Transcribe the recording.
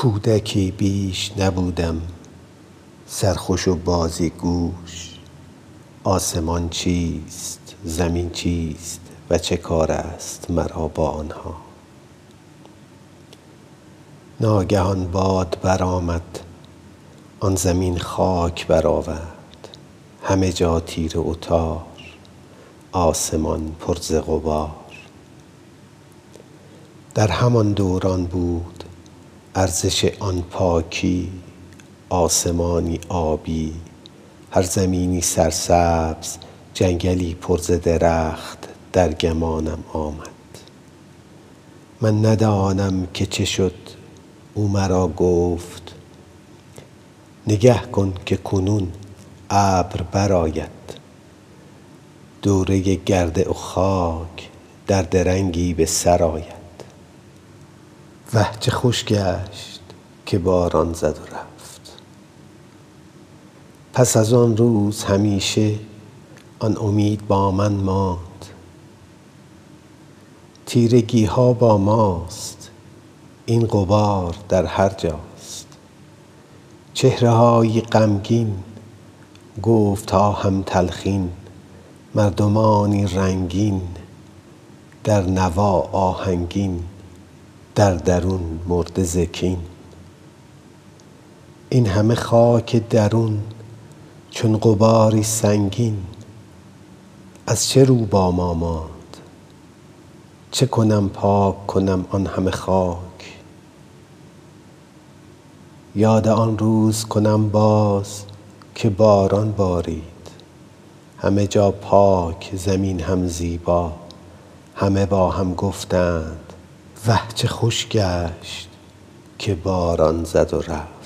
کودکی بیش نبودم. سرخوش و بازیگوش آسمان چیست؟ زمین چیست؟ و چه کار است مرا با آنها؟ ناگهان باد برآمد. آن زمین خاک برآورد. همه جا تیره و تار آسمان پر ز غبار. در همان دوران بود ارزش آن پاکی آسمانی آبی هر زمینی سرسبز جنگلی پر ز درخت در گمانم آمد. من ندانم که چه شد او مرا گفت نگه کن که کنون ابر برآید. دوره گرد و خاک در درنگی به سر آید. وه چه خوش گشت که باران زد و رفت. پس از آن روز همیشه آن امید با من ماند. تیرگی ها با ماست این غبار در هر جاست. چهره هایی غمگین گفت ها هم تلخین مردمانی رنگین در نوا آهنگین. در درون مرده ز کین این همه خاک درون چون غباری سنگین. از چه رو با ما ماند؟ چه کنم پاک کنم آن همه خاک؟ یاد آن روز کنم باز که باران بارید. همه جا پاک زمین هم زیبا. همه با هم گفتند وه چه خوش گشت که باران زد و رفت.